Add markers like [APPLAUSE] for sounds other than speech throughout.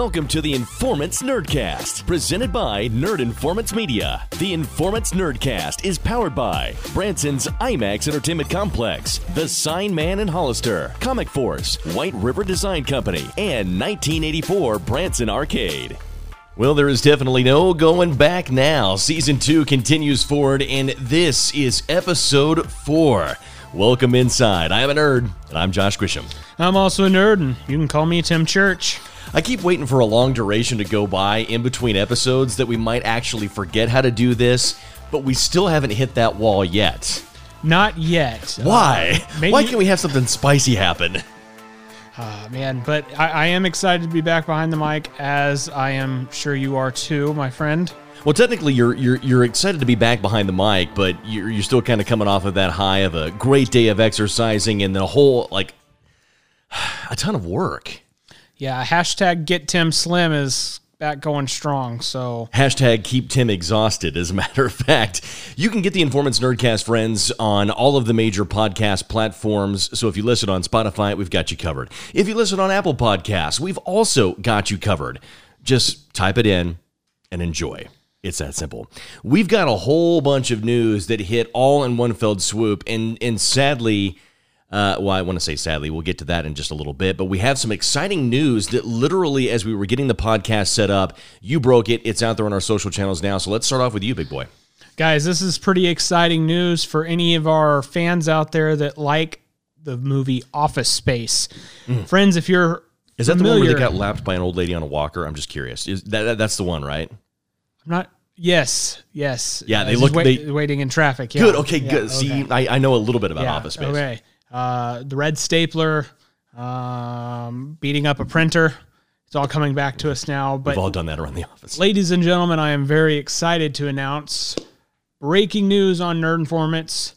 Welcome to the Informants Nerdcast, presented by Nerd Informants Media. The Informants Nerdcast is powered by Branson's IMAX Entertainment Complex, The Sign Man and Hollister, Comic Force, White River Design Company, and 1984 Branson Arcade. Well, there is definitely no going back now. Season 2 continues forward, and this is episode 4. Welcome inside. I am a nerd, and I'm Josh Grisham. I'm also a nerd, and you can call me Tim Church. I keep waiting for a long duration to go by in between episodes that we might actually forget how to do this, but we still haven't hit that wall yet. Not yet. Why? Uh, maybe- Why can't we have something spicy happen? Ah, man, but I, I am excited to be back behind the mic, as I am sure you are too, my friend. Well, technically, you're you're you're excited to be back behind the mic, but you're you're still kind of coming off of that high of a great day of exercising and the whole like [SIGHS] a ton of work. Yeah, hashtag Get Tim Slim is back going strong. So Hashtag keep Tim exhausted, as a matter of fact. You can get the Informants Nerdcast friends on all of the major podcast platforms. So if you listen on Spotify, we've got you covered. If you listen on Apple Podcasts, we've also got you covered. Just type it in and enjoy. It's that simple. We've got a whole bunch of news that hit all in one fell swoop, and and sadly, uh, well, I want to say sadly, we'll get to that in just a little bit, but we have some exciting news that literally, as we were getting the podcast set up, you broke it. It's out there on our social channels now. So let's start off with you, big boy. guys, this is pretty exciting news for any of our fans out there that like the movie Office Space. Friends, if you're Mm. Is that the one where they got lapped by an old lady on a walker? I'm just curious. Is that, that that's the one, right? I'm not. Yes, yes. Yeah, they look- wait- they- waiting in traffic. Yeah. Good. Okay. Yeah, good. See. I, I know a little bit about Yeah, Office Space. Okay. Uh, the red stapler, um, beating up a printer. It's all coming back to us now. But We've all done that around the office. ladies and gentlemen, I am very excited to announce breaking news on Nerd Informants.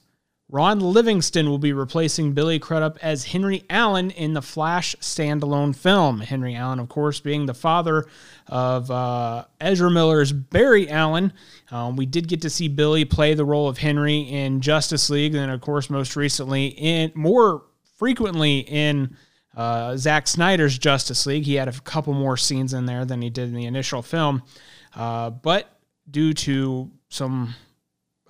Ron Livingston will be replacing Billy Crudup as Henry Allen in the Flash standalone film. Henry Allen, of course, being the father of uh, Ezra Miller's Barry Allen. Um, we did get to see Billy play the role of Henry in Justice League, and of course, most recently in more frequently in uh, Zack Snyder's Justice League. He had a couple more scenes in there than he did in the initial film, uh, but due to some,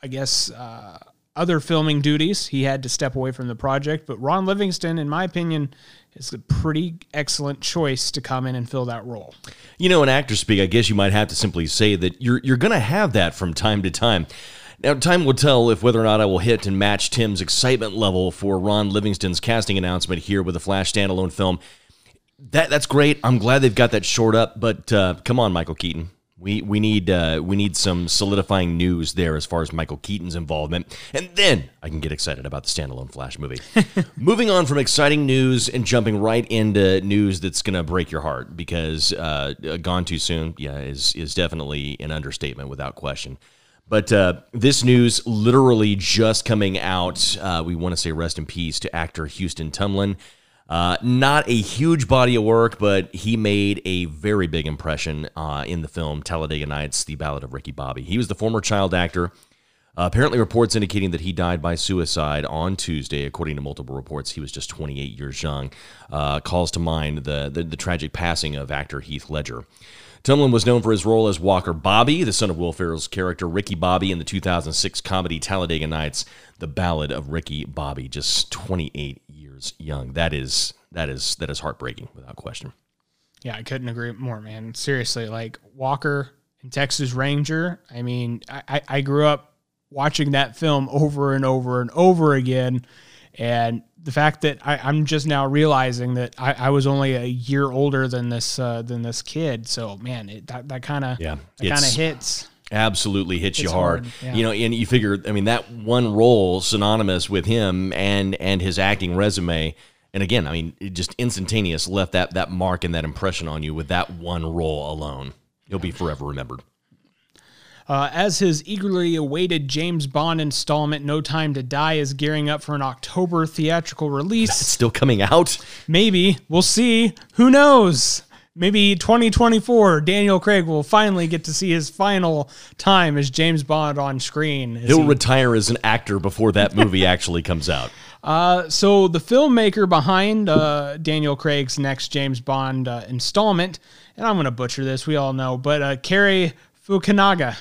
I guess, uh, other filming duties, he had to step away from the project. But Ron Livingston, in my opinion, is a pretty excellent choice to come in and fill that role. You know, in actor speak, I guess you might have to simply say that you're you're going to have that from time to time. Now, time will tell if whether or not I will hit and match Tim's excitement level for Ron Livingston's casting announcement here with the Flash standalone film. That that's great. I'm glad they've got that short up, but uh, come on, Michael Keaton. We we need uh, we need some solidifying news there as far as Michael Keaton's involvement, and then I can get excited about the standalone Flash movie. [LAUGHS] Moving on from exciting news and jumping right into news that's going to break your heart because uh, gone too soon, yeah, is is definitely an understatement without question. But uh, this news literally just coming out. Uh, we want to say rest in peace to actor Houston Tumlin. Uh, not a huge body of work, but he made a very big impression uh, in the film Talladega Nights: The Ballad of Ricky Bobby. He was the former child actor. Uh, apparently, reports indicating that he died by suicide on Tuesday. According to multiple reports, he was just 28 years young. Uh, calls to mind the, the the tragic passing of actor Heath Ledger. Tumlin was known for his role as Walker Bobby, the son of Will Ferrell's character Ricky Bobby in the 2006 comedy Talladega Nights: The Ballad of Ricky Bobby. Just 28 young. That is that is that is heartbreaking without question. Yeah, I couldn't agree more, man. Seriously, like Walker and Texas Ranger. I mean, I, I- grew up watching that film over and over and over again. And the fact that I, I'm just now realizing that I, I was only a year older than this uh, than this kid. So man, it, that that kind of Yeah, that kind of hits. Absolutely hits you hard. hard, yeah. You know, and you figure, I mean, that one role synonymous with him and and his acting resume. And again, I mean, it just instantaneous left that that mark and that impression on you with that one role alone. You'll be forever remembered. Uh, as his eagerly awaited James Bond installment, No Time to Die, is gearing up for an October theatrical release. It's still coming out. Maybe. We'll see. Who knows? Maybe 2024, Daniel Craig will finally get to see his final time as James Bond on screen. He'll he- retire as an actor before that movie actually comes out. [LAUGHS] Uh, so the filmmaker behind uh, Daniel Craig's next James Bond uh, installment, and I'm going to butcher this, we all know, but uh, Cary Fukunaga.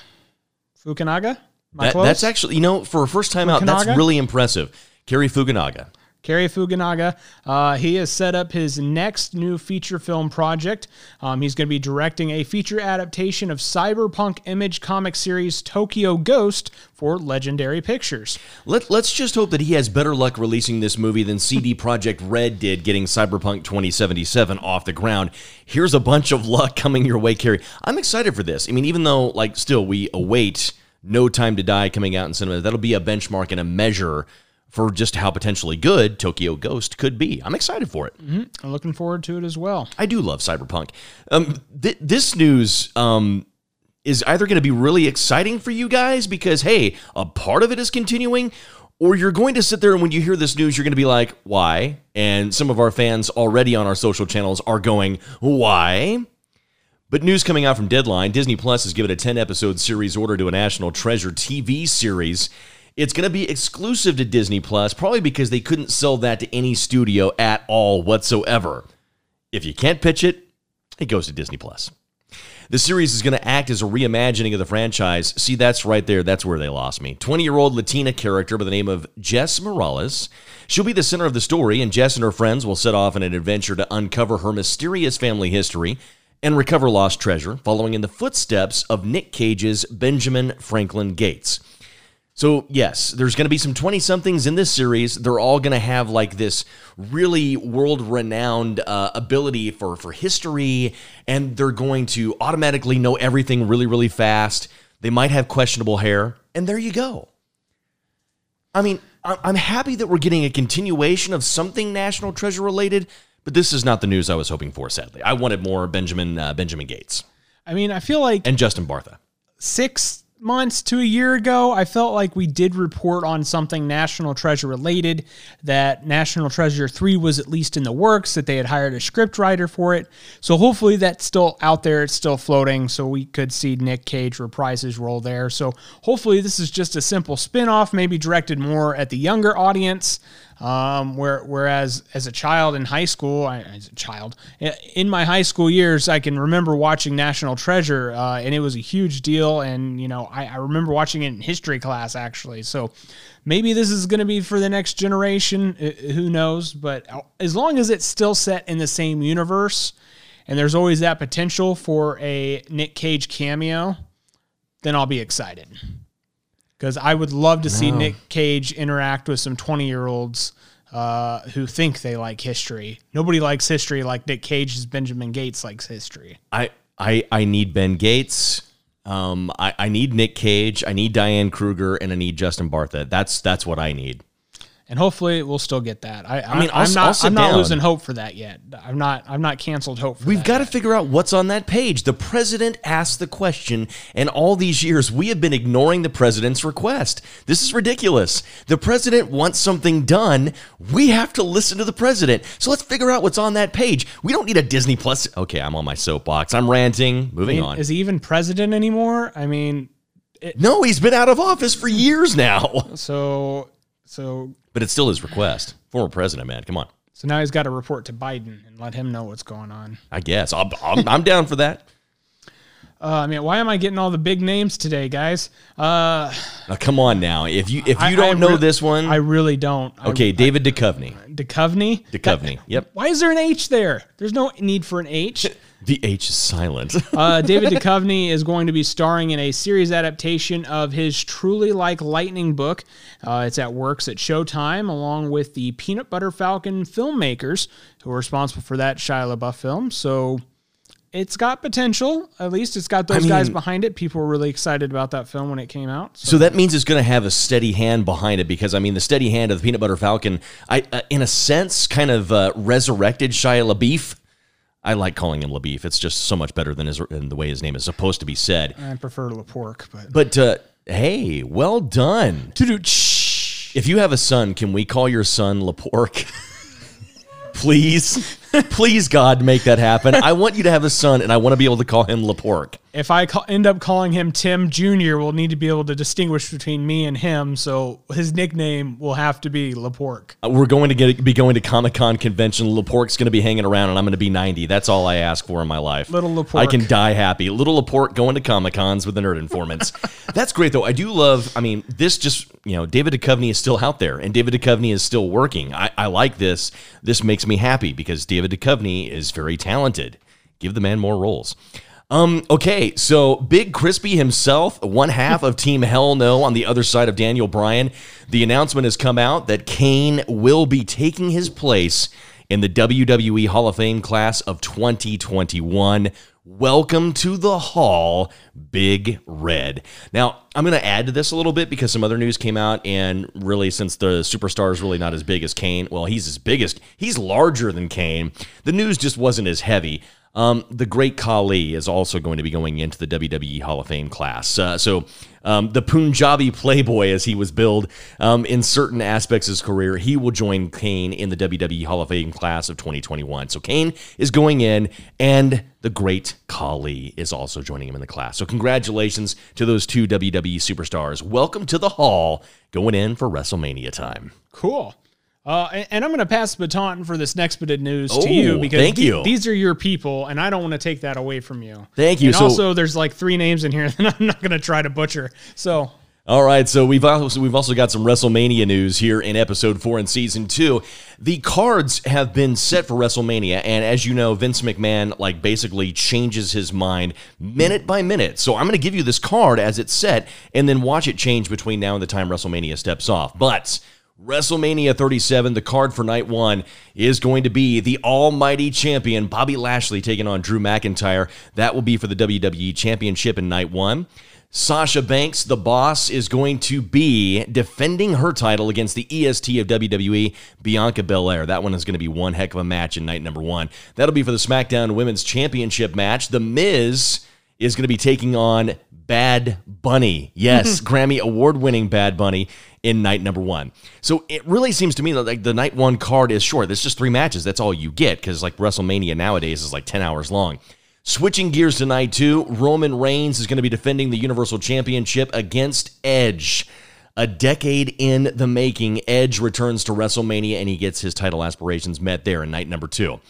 Fukunaga? That- that's actually, you know, for a first time out, that's really impressive. Cary Fukunaga. Cary Fukunaga. Uh, he has set up his next new feature film project. Um, he's going to be directing a feature adaptation of cyberpunk image comic series Tokyo Ghost for Legendary Pictures. Let, let's just hope that he has better luck releasing this movie than CD [LAUGHS] Projekt Red did getting Cyberpunk 2077 off the ground. Here's a bunch of luck coming your way, Cary. I'm excited for this. I mean, even though, like, still, we await No Time to Die coming out in cinema, that'll be a benchmark and a measure for just how potentially good Tokyo Ghost could be. I'm excited for it. I'm looking forward to it as well. I do love Cyberpunk. Um, th- this news um, is either going to be really exciting for you guys because, hey, a part of it is continuing, or you're going to sit there and when you hear this news, you're going to be like, why? And some of our fans already on our social channels are going, why? But news coming out from Deadline Disney Plus has given a 10 episode series order to a National Treasure TV series. It's going to be exclusive to Disney Plus, probably because they couldn't sell that to any studio at all whatsoever. If you can't pitch it, it goes to Disney Plus. The series is going to act as a reimagining of the franchise. See, that's right there. That's where they lost me. 20 year old Latina character by the name of Jess Morales. She'll be the center of the story, and Jess and her friends will set off on an adventure to uncover her mysterious family history and recover lost treasure, following in the footsteps of Nick Cage's Benjamin Franklin Gates. So, yes, there's going to be some 20 somethings in this series. They're all going to have like this really world renowned uh, ability for, for history, and they're going to automatically know everything really, really fast. They might have questionable hair, and there you go. I mean, I'm happy that we're getting a continuation of something National Treasure related, but this is not the news I was hoping for, sadly. I wanted more Benjamin, uh, Benjamin Gates I mean, I feel like and Justin Bartha. six months to a year ago, I felt like we did report on something National Treasure related, that National Treasure 3 was at least in the works, that they had hired a script writer for it. So hopefully that's still out there, it's still floating, so we could see Nick Cage reprise his role there. So hopefully this is just a simple spin off, maybe directed more at the younger audience. Um, where, whereas as a child in high school, I, as a child in my high school years, I can remember watching National Treasure, uh, and it was a huge deal. And you know, I, I remember watching it in history class actually. So maybe this is going to be for the next generation. Uh, Who knows? But as long as it's still set in the same universe, and there's always that potential for a Nick Cage cameo, then I'll be excited because I would love to see Nick Cage interact with some 20 year olds uh, who think they like history. Nobody likes history like Nick Cage's Benjamin Gates likes history. I I I need Ben Gates. Um, I, I need Nick Cage. I need Diane Kruger, and I need Justin Bartha. That's that's what I need. And hopefully we'll still get that. I, I mean, mean, I'll I'm not. I'm not losing hope for that yet. I'm not. I'm not canceled hope. For We've got to figure out what's on that page. The president asked the question, and all these years we have been ignoring the president's request. This is ridiculous. The president wants something done. We have to listen to the president. So let's figure out what's on that page. We don't need a Disney Plus. Okay, I'm on my soapbox. I'm ranting. Moving on. Is he even president anymore? I mean, No, he's been out of office for years now. so so But it's still his request. Former president, man. Come on. so now he's got to report to Biden and let him know what's going on. I guess. I'm, I'm, [LAUGHS] I'm down for that. Uh, I mean, why am I getting all the big names today, guys? Uh, Now, come on now. If you if you I- don't I know re- this one, I really don't. I- okay, David Duchovny. Duchovny. Duchovny. Yep. Why is there an H there? There's no need for an H. [LAUGHS] The H is silent. [LAUGHS] Uh, David Duchovny is going to be starring in a series adaptation of his Truly Like Lightning book. Uh, it's at Works at Showtime, along with the Peanut Butter Falcon filmmakers who are responsible for that Shia LaBeouf film. So it's got potential. At least it's got those guys mean- behind it. People were really excited about that film when it came out. So So that means it's going to have a steady hand behind it because I mean the steady hand of the Peanut Butter Falcon, I uh, in a sense kind of uh, resurrected Shia LaBeouf. I like calling him LaBeouf. It's just so much better than his than the way his name is supposed to be said. I prefer LaPork, but. But uh, hey, well done. If you have a son, can we call your son Lapork? [LAUGHS] Please, please, God, make that happen. I want you to have a son, and I want to be able to call him Lapork. if I end up calling him Tim Jr., we'll need to be able to distinguish between me and him. So his nickname will have to be Lapork. Uh, We're going to get be going to Comic Con convention. Laporte's going to be hanging around, and I'm going to be 90. That's all I ask for in my life. Little Laporte. I can die happy. Little Laporte going to Comic Cons with the Nerd Informants. [LAUGHS] That's great, though. I do love. I mean, this just you know, David Duchovny is still out there, and David Duchovny is still working. I, I like this. This makes me happy because David Duchovny is very talented. Give the man more roles. Um, okay, so Big Crispy himself, one half of Team Hell No on the other side of Daniel Bryan. The announcement has come out that Kane will be taking his place in the WWE Hall of Fame class of 2021. Welcome to the Hall, Big Red. Now, I'm going to add to this a little bit because some other news came out, and really, since the superstar is really not as big as Kane, well, he's as biggest, he's larger than Kane. The news just wasn't as heavy. Um, the great Khali is also going to be going into the WWE Hall of Fame class. Uh, so, um, the Punjabi Playboy, as he was billed um, in certain aspects of his career, he will join Kane in the WWE Hall of Fame class of 2021. So, Kane is going in, and the great Khali is also joining him in the class. So, congratulations to those two WWE superstars. Welcome to the Hall, going in for WrestleMania time. Cool. Uh, and, and I'm going to pass the baton for this next bit of news Oh, to you because thank you. these are your people, and I don't want to take that away from you. Thank you. And So- also, there's like three names in here [LAUGHS] that I'm not going to try to butcher. So All right, so we've also we've also got some WrestleMania news here in episode four in season two. The cards have been set for WrestleMania, and as you know, Vince McMahon like basically changes his mind minute by minute. So I'm going to give you this card as it's set, and then watch it change between now and the time WrestleMania steps off. But WrestleMania 37, the card for night one, is going to be the almighty champion Bobby Lashley taking on Drew McIntyre. That will be for the WWE Championship in night one. Sasha Banks, the boss, is going to be defending her title against the EST of WWE, Bianca Belair. That one is going to be one heck of a match in night number one. That'll be for the SmackDown Women's Championship match. The Miz is going to be taking on Bad Bunny. Yes, mm-hmm. Grammy award winning Bad Bunny in night number one. So it really seems to me that like the night one card is short. It's just three matches. That's all you get because like WrestleMania nowadays is like 10 hours long. Switching gears to night two, Roman Reigns is going to be defending the Universal Championship against Edge. A decade in the making, Edge returns to WrestleMania and he gets his title aspirations met there in night number two.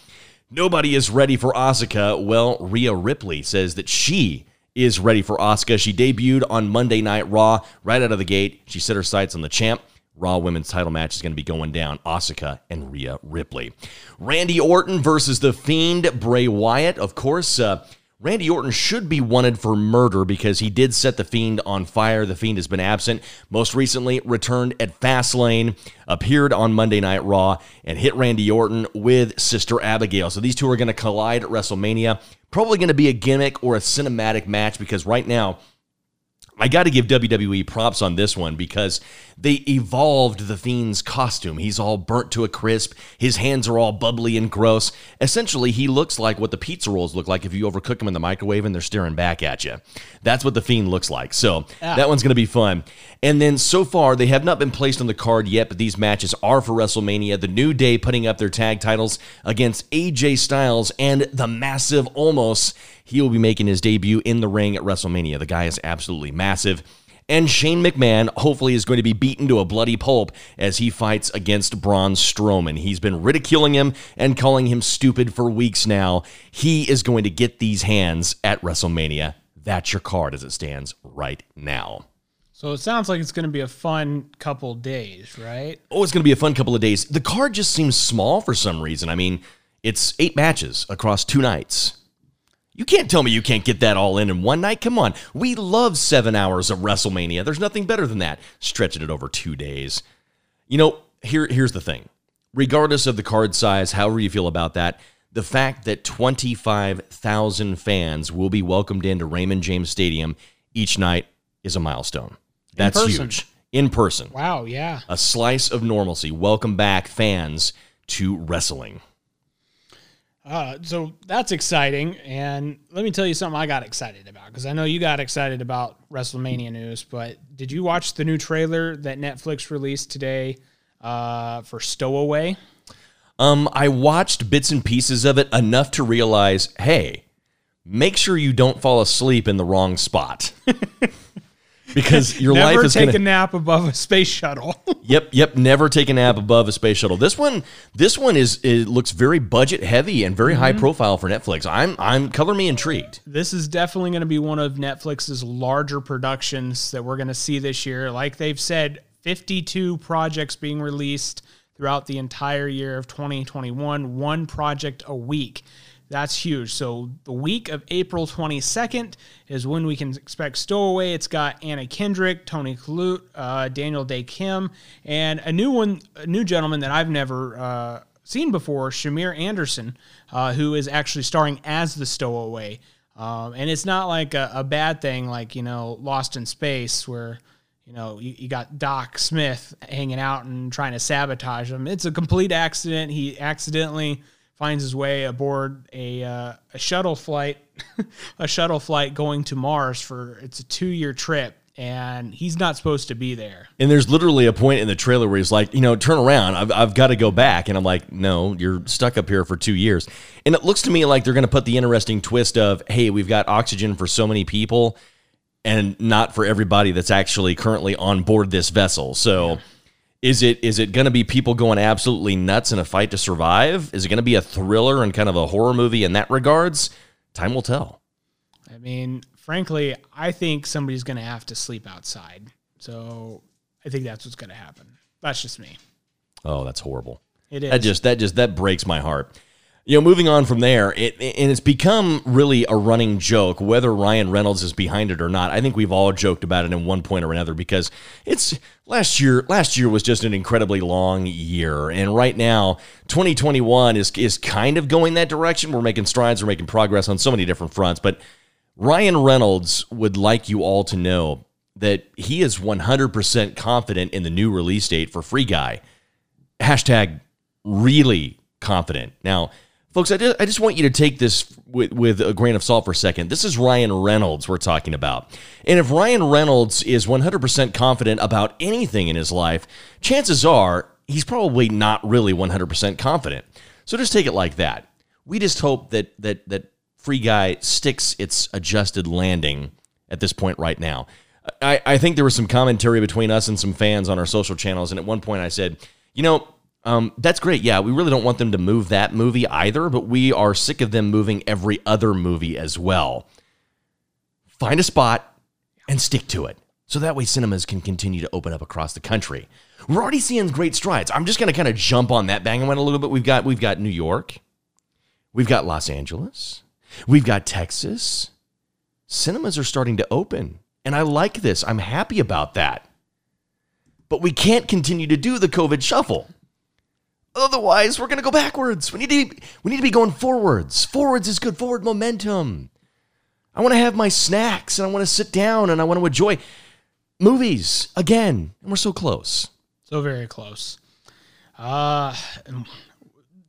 Nobody is ready for Asuka. Well, Rhea Ripley says that she is ready for Asuka. She debuted on Monday Night Raw right out of the gate. She set her sights on the champ. Raw Women's title match is going to be going down. Asuka and Rhea Ripley. Randy Orton versus The Fiend Bray Wyatt. Of course, uh, Randy Orton should be wanted for murder because he did set The Fiend on fire. The Fiend has been absent. Most recently, returned at Fastlane, appeared on Monday Night Raw, and hit Randy Orton with Sister Abigail. So these two are going to collide at WrestleMania. Probably going to be a gimmick or a cinematic match because right now, I got to give WWE props on this one because they evolved the Fiend's costume. He's all burnt to a crisp. His hands are all bubbly and gross. Essentially, he looks like what the pizza rolls look like if you overcook them in the microwave and they're staring back at you. That's what the Fiend looks like. So that one's going to be fun. And then so far, they have not been placed on the card yet, but these matches are for WrestleMania. The New Day putting up their tag titles against AJ Styles and the massive Omos. He will be making his debut in the ring at WrestleMania. The guy is absolutely massive. And Shane McMahon hopefully is going to be beaten to a bloody pulp as he fights against Braun Strowman. He's been ridiculing him and calling him stupid for weeks now. He is going to get these hands at WrestleMania. That's your card as it stands right now. So it sounds like it's going to be a fun couple days, right? Oh, it's going to be a fun couple of days. The card just seems small for some reason. I mean, it's eight matches across two nights. You can't tell me you can't get that all in in one night. Come on. We love seven hours of WrestleMania. There's nothing better than that. Stretching it over two days. You know, here, here's the thing. Regardless of the card size, however you feel about that, the fact that 25,000 fans will be welcomed into Raymond James Stadium each night is a milestone. That's person. huge. In person Wow, yeah. a slice of normalcy. Welcome back, fans, to wrestling. Uh, so that's exciting. And let me tell you something I got excited about because I know you got excited about WrestleMania news. But did you watch the new trailer that Netflix released today uh, for Stowaway? Um, I watched bits and pieces of it enough to realize, hey, make sure you don't fall asleep in the wrong spot. [LAUGHS] because [LAUGHS] your Never life is take gonna... a nap above a space shuttle. [LAUGHS] Yep, yep, never take a nap above a space shuttle. This one this one is it looks very budget heavy and very Mm-hmm. high profile for Netflix. I'm I'm color me intrigued. this is definitely going to be one of Netflix's larger productions that we're going to see this year. Like they've said, 52 projects being released throughout the entire year of 2021, one project a week. That's huge. So the week of April 22nd is when we can expect Stowaway. It's got Anna Kendrick, Toni Collette, uh, Daniel Dae Kim, and a new one, a new gentleman that I've never uh, seen before, Shamir Anderson, uh, who is actually starring as the Stowaway. Um, and it's not like a, a bad thing, like you know, Lost in Space, where you know you, you got Doc Smith hanging out and trying to sabotage him. It's a complete accident. He accidentally finds his way aboard a uh, a shuttle flight, [LAUGHS] a shuttle flight going to Mars for it's a two year trip, and he's not supposed to be there. And there's literally a point in the trailer where he's like, you know, turn around. I've, I've got to go back. And I'm like, no, you're stuck up here for two years. And it looks to me like they're going to put the interesting twist of, hey, we've got oxygen for so many people and not for everybody that's actually currently on board this vessel. So is it is it going to be people going absolutely nuts in a fight to survive? Is it going to be a thriller and kind of a horror movie in that regards? Time will tell. I mean, frankly, I think somebody's going to have to sleep outside. So I think that's what's going to happen. That's just me. Oh, that's horrible. It is. That just that just that breaks my heart. You know, moving on from there, it and it's become really a running joke whether Ryan Reynolds is behind it or not. I think we've all joked about it in one point or another because it's last year. Last year was just an incredibly long year, and right now, 2021 is is kind of going that direction. We're making strides. We're making progress on so many different fronts. But Ryan Reynolds would like you all to know that he is 100% confident in the new release date for Free Guy hashtag really confident. Now, folks, I just, I just want you to take this with, with a grain of salt for a second. This is Ryan Reynolds we're talking about. And if Ryan Reynolds is 100% confident about anything in his life, chances are he's probably not really 100% confident. So just take it like that. We just hope that that that Free Guy sticks its adjusted landing at this point right now. I, I think there was some commentary between us and some fans on our social channels, and at one point I said, you know, um, that's great. Yeah, we really don't want them to move that movie either, but we are sick of them moving every other movie as well. Find a spot and stick to it. So that way cinemas can continue to open up across the country. We're already seeing great strides. I'm just gonna kind of jump on that bang and a little bit. We've got we've got New York, we've got Los Angeles, we've got Texas. Cinemas are starting to open. And I like this. I'm happy about that. But we can't continue to do the COVID shuffle. Otherwise, we're going to go backwards. We need to be, we need to be going forwards. Forwards is good. Forward momentum. I want to have my snacks and I want to sit down and I want to enjoy movies again. And we're so close. So very close. Uh,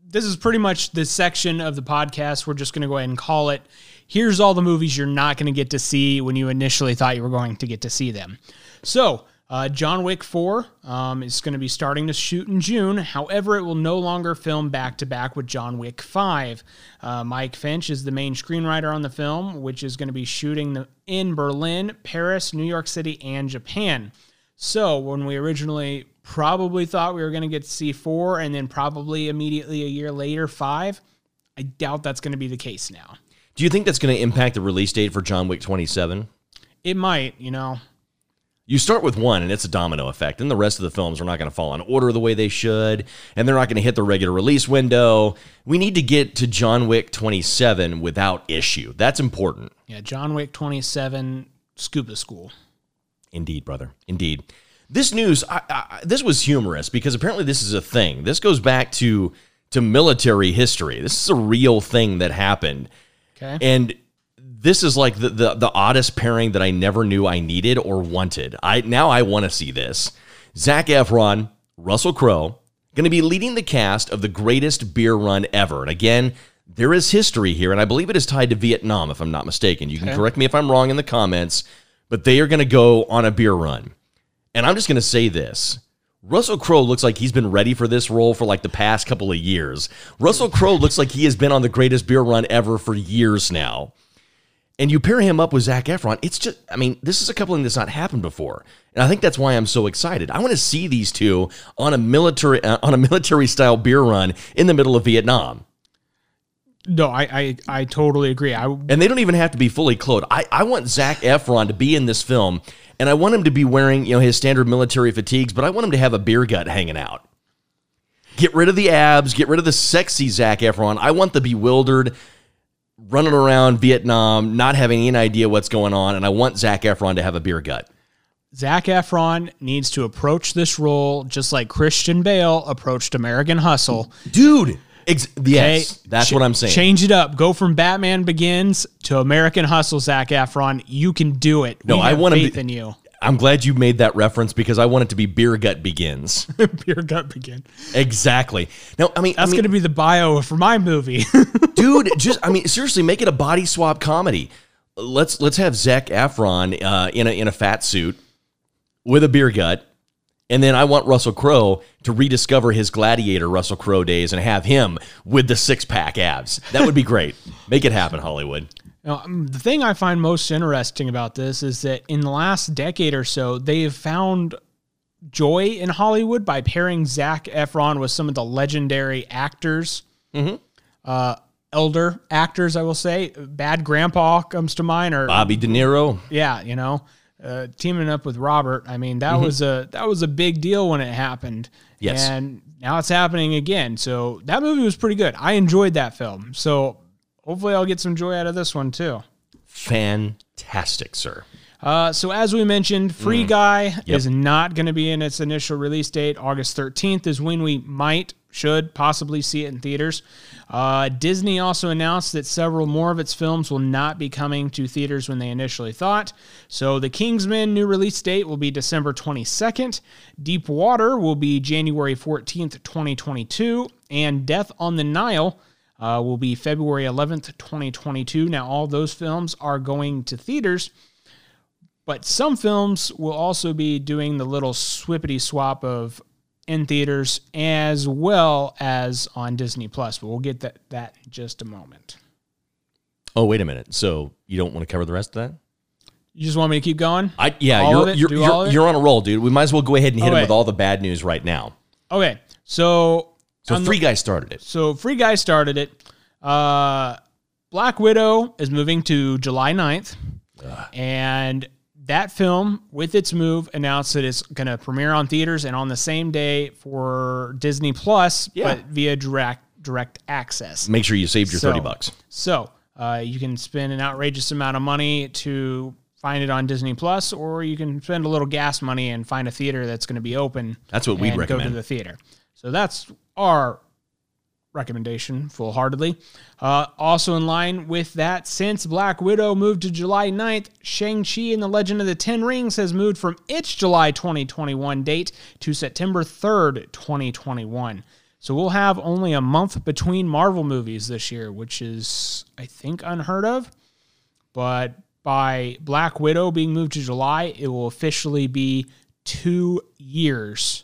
this is pretty much the section of the podcast. We're just going to go ahead and call it. Here's all the movies you're not going to get to see when you initially thought you were going to get to see them. So, uh, John Wick 4 um, is going to be starting to shoot in June. However, it will no longer film back to back with John Wick 5. Uh, Mike Finch is the main screenwriter on the film, which is going to be shooting the, in Berlin, Paris, New York City, and Japan. So, when we originally probably thought we were going to get to see 4 and then probably immediately a year later 5, I doubt that's going to be the case now. Do you think that's going to impact the release date for John Wick 27? It might, you know. You start with one, and it's a domino effect. And the rest of the films are not going to fall in order the way they should, and they're not going to hit the regular release window. We need to get to John Wick 27 without issue. That's important. Yeah, John Wick 27, Scuba School. Indeed, brother. Indeed. This news, I, I, this was humorous because apparently this is a thing. This goes back to to military history. This is a real thing that happened. Okay. And this is like the, the the oddest pairing that I never knew I needed or wanted. I now I want to see this. Zac Efron, Russell Crowe, going to be leading the cast of the greatest beer run ever. And again, there is history here, and I believe it is tied to Vietnam, if I'm not mistaken. You can Okay. correct me if I'm wrong in the comments, but they are going to go on a beer run. And I'm just going to say this. Russell Crowe looks like he's been ready for this role for like the past couple of years. Russell Crowe looks like he has been on the greatest beer run ever for years now. And you pair him up with Zac Efron, it's just, I mean, this is a coupling that's not happened before, and I think that's why I'm so excited. I want to see these two on a military uh, on a military style beer run in the middle of Vietnam. No, I, I, I totally agree. I And they don't even have to be fully clothed. I, I want Zac Efron to be in this film, and I want him to be wearing, you know, his standard military fatigues, but I want him to have a beer gut hanging out. Get rid of the abs, get rid of the sexy Zac Efron. I want the bewildered, running around Vietnam, not having any idea what's going on, and I want Zac Efron to have a beer gut. Zac Efron needs to approach this role just like Christian Bale approached American Hustle. Dude, ex- yes, Okay? that's Ch- what I'm saying. Change it up. Go from Batman Begins to American Hustle, Zac Efron. You can do it. No, We I have want him faith to- in you. I'm glad you made that reference because I want it to be beer gut begins. [LAUGHS] Beer gut begin. exactly. Now, I mean, I That's mean, going to be the bio for my movie. [LAUGHS] dude just i mean seriously make it a body swap comedy let's let's have Zac Efron uh, in a in a fat suit with a beer gut and then I want Russell Crowe to rediscover his gladiator Russell Crowe days and have him with the six pack abs. That would be great. Make it happen, Hollywood. Now, um, the thing I find most interesting about this is that in the last decade or so, they've found joy in Hollywood by pairing Zac Efron with some of the legendary actors, uh, elder actors, I will say. Bad Grandpa comes to mind, or Bobby De Niro. yeah, you know, uh, teaming up with Robert. I mean, that was a that was a big deal when it happened. Yes. and now it's happening again. So that movie was pretty good. I enjoyed that film. So hopefully, I'll get some joy out of this one too. Fantastic, sir. Uh, so as we mentioned, Free Guy is not going to be in its initial release date. August 13th is when we might, should, possibly see it in theaters. Uh, Disney also announced that several more of its films will not be coming to theaters when they initially thought. So The Kingsman new release date will be December 22nd. Deep Water will be January 14th, 2022. And Death on the Nile uh, will be February 11th, 2022. Now, all those films are going to theaters. But some films will also be doing the little swippity swap of in theaters as well as on Disney Plus. But we'll get that that in just a moment. Oh, wait a minute. So you don't want to cover the rest of that? You just want me to keep going? I yeah, All you're you're, you're, you're on a roll, dude. We might as well go ahead and hit him with all the bad news right now. Okay, so So the- Free Guy started it. so Free Guy started it. Uh, Black Widow is moving to July 9th. And that film, with its move, announced that it's going to premiere on theaters and on the same day for Disney Plus, Yeah. but via direct direct access. Make sure you saved your So- thirty bucks. So uh, you can spend an outrageous amount of money to find it on Disney Plus, or you can spend a little gas money and find a theater that's going to be open. That's what we'd and Go to the theater. So that's our recommendation, full heartedly. Uh, also in line with that, since Black Widow moved to July 9th, Shang-Chi and the Legend of the Ten Rings has moved from its July 2021 date to September 3rd, 2021. So we'll have only a month between Marvel movies this year, which is, I think, unheard of. But by Black Widow being moved to July, it will officially be two years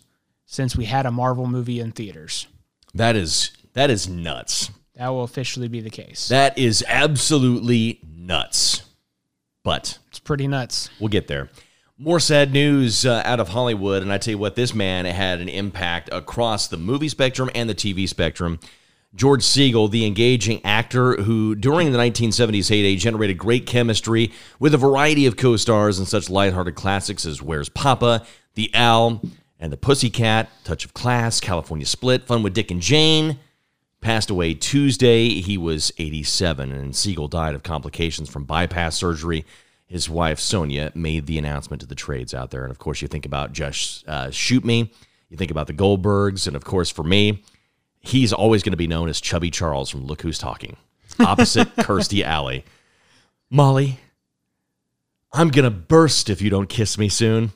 since we had a Marvel movie in theaters. That is that is nuts. That will officially be the case. That is absolutely nuts. But It's pretty nuts. we'll get there. More sad news uh, out of Hollywood, and I tell you what, this man had an impact across the movie spectrum and the TV spectrum. George Segal, the engaging actor who, during the 1970s heyday, generated great chemistry with a variety of co stars in such lighthearted classics as Where's Papa, The Owl, and The Pussycat, Touch of Class, California Split, Fun with Dick and Jane, passed away Tuesday. He was 87, and Segal died of complications from bypass surgery. His wife, Sonia, made the announcement to the trades out there. And of course, you think about Just uh, Shoot Me, you think about the Goldbergs, and of course, for me, he's always going to be known as Chubby Charles from Look Who's Talking, opposite [LAUGHS] Kirstie Alley. Molly, I'm going to burst if you don't kiss me soon.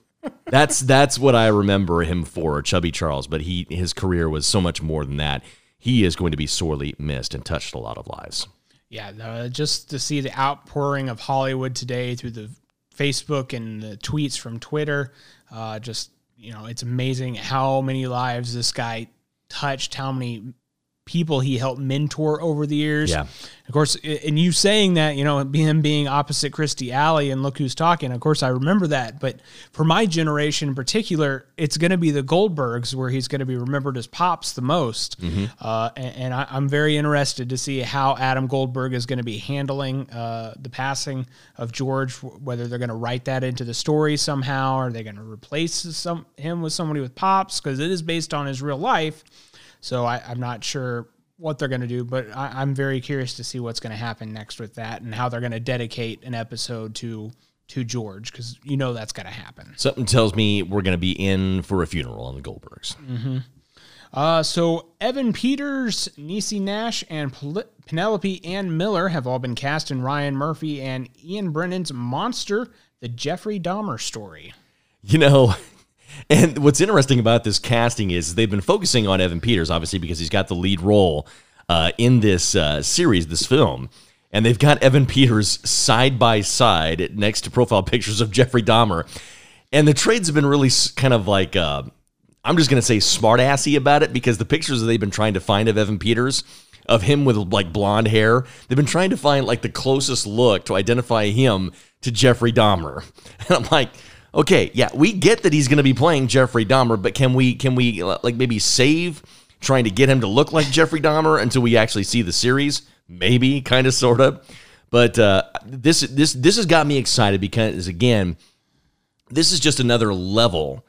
That's that's what I remember him for, Chubby Charles. But he his career was so much more than that. He is going to be sorely missed and touched a lot of lives. Yeah, uh, just to see the outpouring of Hollywood today through the Facebook and the tweets from Twitter, uh, just you know, it's amazing how many lives this guy touched, how many people he helped mentor over the years. Yeah. Of course, and you saying that, you know, him being opposite Kirstie Alley and look who's talking. Of course, I remember that. But for my generation in particular, it's going to be the Goldbergs where he's going to be remembered as Pops the most. Uh, and and I, I'm very interested to see how Adam Goldberg is going to be handling uh, the passing of George, whether they're going to write that into the story somehow. Are they going to replace some him with somebody with Pops? Because it is based on his real life. So I, I'm not sure what they're going to do, but I, I'm very curious to see what's going to happen next with that and how they're going to dedicate an episode to to George because you know that's going to happen. Something tells me we're going to be in for a funeral on the Goldbergs. Uh, so Evan Peters, Niecy Nash, and Pel- Penelope Ann Miller have all been cast in Ryan Murphy and Ian Brennan's Monster: The Jeffrey Dahmer Story. You know, and what's interesting about this casting is they've been focusing on Evan Peters, obviously, because he's got the lead role uh, in this uh, series, this film. And they've got Evan Peters side by side next to profile [LAUGHS] pictures of Jeffrey Dahmer. And the trades have been really kind of like, uh, I'm just going to say smartassy about it because the pictures that they've been trying to find of Evan Peters, of him with like blonde hair, they've been trying to find like the closest look to identify him to Jeffrey Dahmer. [LAUGHS] And I'm like, okay, yeah, we get that he's going to be playing Jeffrey Dahmer, but can we can we uh, like maybe save trying to get him to look like Jeffrey Dahmer until we actually see the series? Maybe, kind of, sort of. But uh, this this this has got me excited because again, this is just another level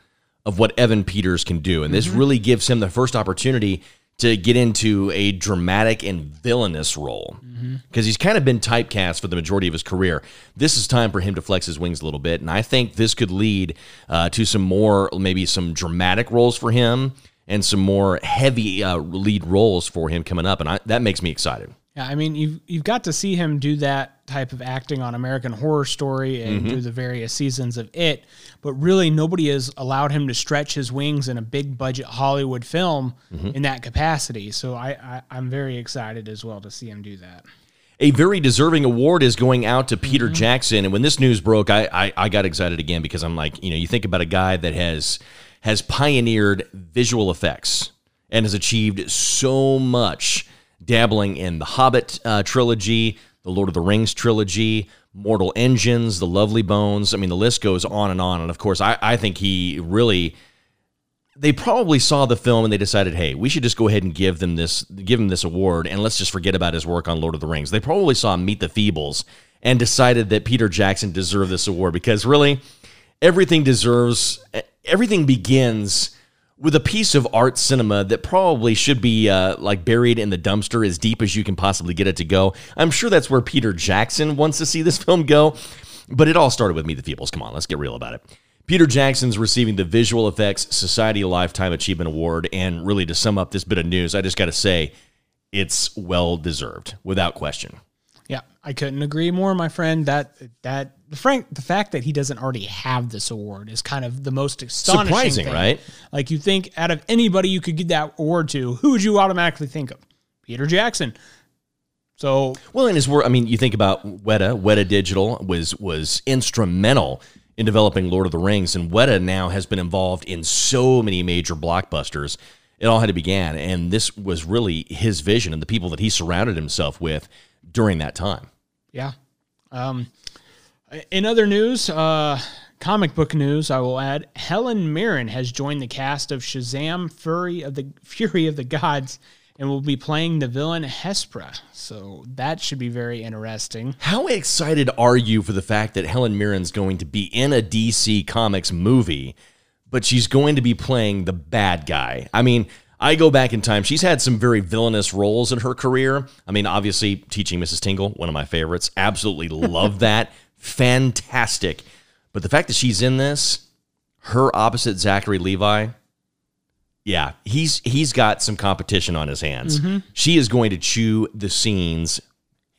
of what Evan Peters can do, and this really gives him the first opportunity to get into a dramatic and villainous role because he's kind of been typecast for the majority of his career. This is time for him to flex his wings a little bit, and I think this could lead uh, to some more, maybe some dramatic roles for him and some more heavy uh, lead roles for him coming up, and I, that makes me excited. Yeah, I mean, you've you've got to see him do that type of acting on American Horror Story and mm-hmm. do the various seasons of it, but really nobody has allowed him to stretch his wings in a big budget Hollywood film mm-hmm. in that capacity. So I, I I'm very excited as well to see him do that. A very deserving award is going out to Peter mm-hmm. Jackson. And when this news broke, I, I I got excited again because I'm like, you know, you think about a guy that has has pioneered visual effects and has achieved so much, dabbling in the Hobbit uh, trilogy, the Lord of the Rings trilogy, Mortal Engines, the Lovely Bones. I mean, the list goes on and on. And of course, I, I think he really they probably saw the film and they decided, hey, we should just go ahead and give them this give him this award and let's just forget about his work on Lord of the Rings. They probably saw Meet the Feebles and decided that Peter Jackson deserved this award because really everything deserves everything begins with a piece of art cinema that probably should be uh, like buried in the dumpster as deep as you can possibly get it to go. I'm sure that's where Peter Jackson wants to see this [LAUGHS] film go, but it all started with Meet the Feebles. Come on, let's get real about it. Peter Jackson's receiving the Visual Effects Society Lifetime Achievement Award, and really to sum up this bit of news, I just got to say, it's well deserved, without question. Yeah, I couldn't agree more, my friend. That that the frank the fact that he doesn't already have this award is kind of the most astonishing. Surprising, thing. right? Like you think out of anybody you could give that award to, who would you automatically think of? Peter Jackson. So Well, in his work, I mean, you think about Weta. Weta Digital was was instrumental in developing Lord of the Rings, and Weta now has been involved in so many major blockbusters. It all had to begin, and this was really his vision and the people that he surrounded himself with during that time. Yeah. Um, in other news, uh, comic book news, I will add Helen Mirren has joined the cast of Shazam: Fury of the Fury of the Gods and will be playing the villain Hespera. So that should be very interesting. How excited are you for the fact that Helen Mirren's going to be in a DC Comics movie, but she's going to be playing the bad guy? I mean, I go back in time. She's had some very villainous roles in her career. I mean, obviously, Teaching Mrs. Tingle, one of my favorites. Absolutely love [LAUGHS] that. Fantastic. But the fact that she's in this, her opposite Zachary Levi, yeah, he's he's got some competition on his hands. Mm-hmm. She is going to chew the scenes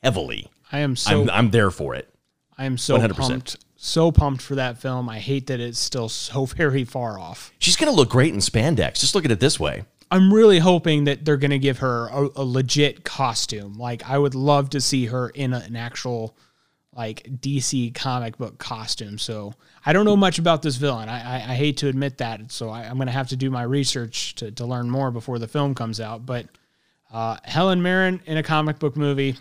heavily. I am so I'm, I'm there for it. I am so 100%. pumped, so pumped for that film. I hate that it's still so [LAUGHS] very far off. She's going to look great in spandex. Just look at it this way. I'm really hoping that they're going to give her a, a legit costume. Like I would love to see her in a- an actual like DC comic book costume. So I don't know much about this villain. I, I, I hate to admit that. So I, I'm going to have to do my research to, to learn more before the film comes out. But Uh, Helen Mirren in a comic book movie.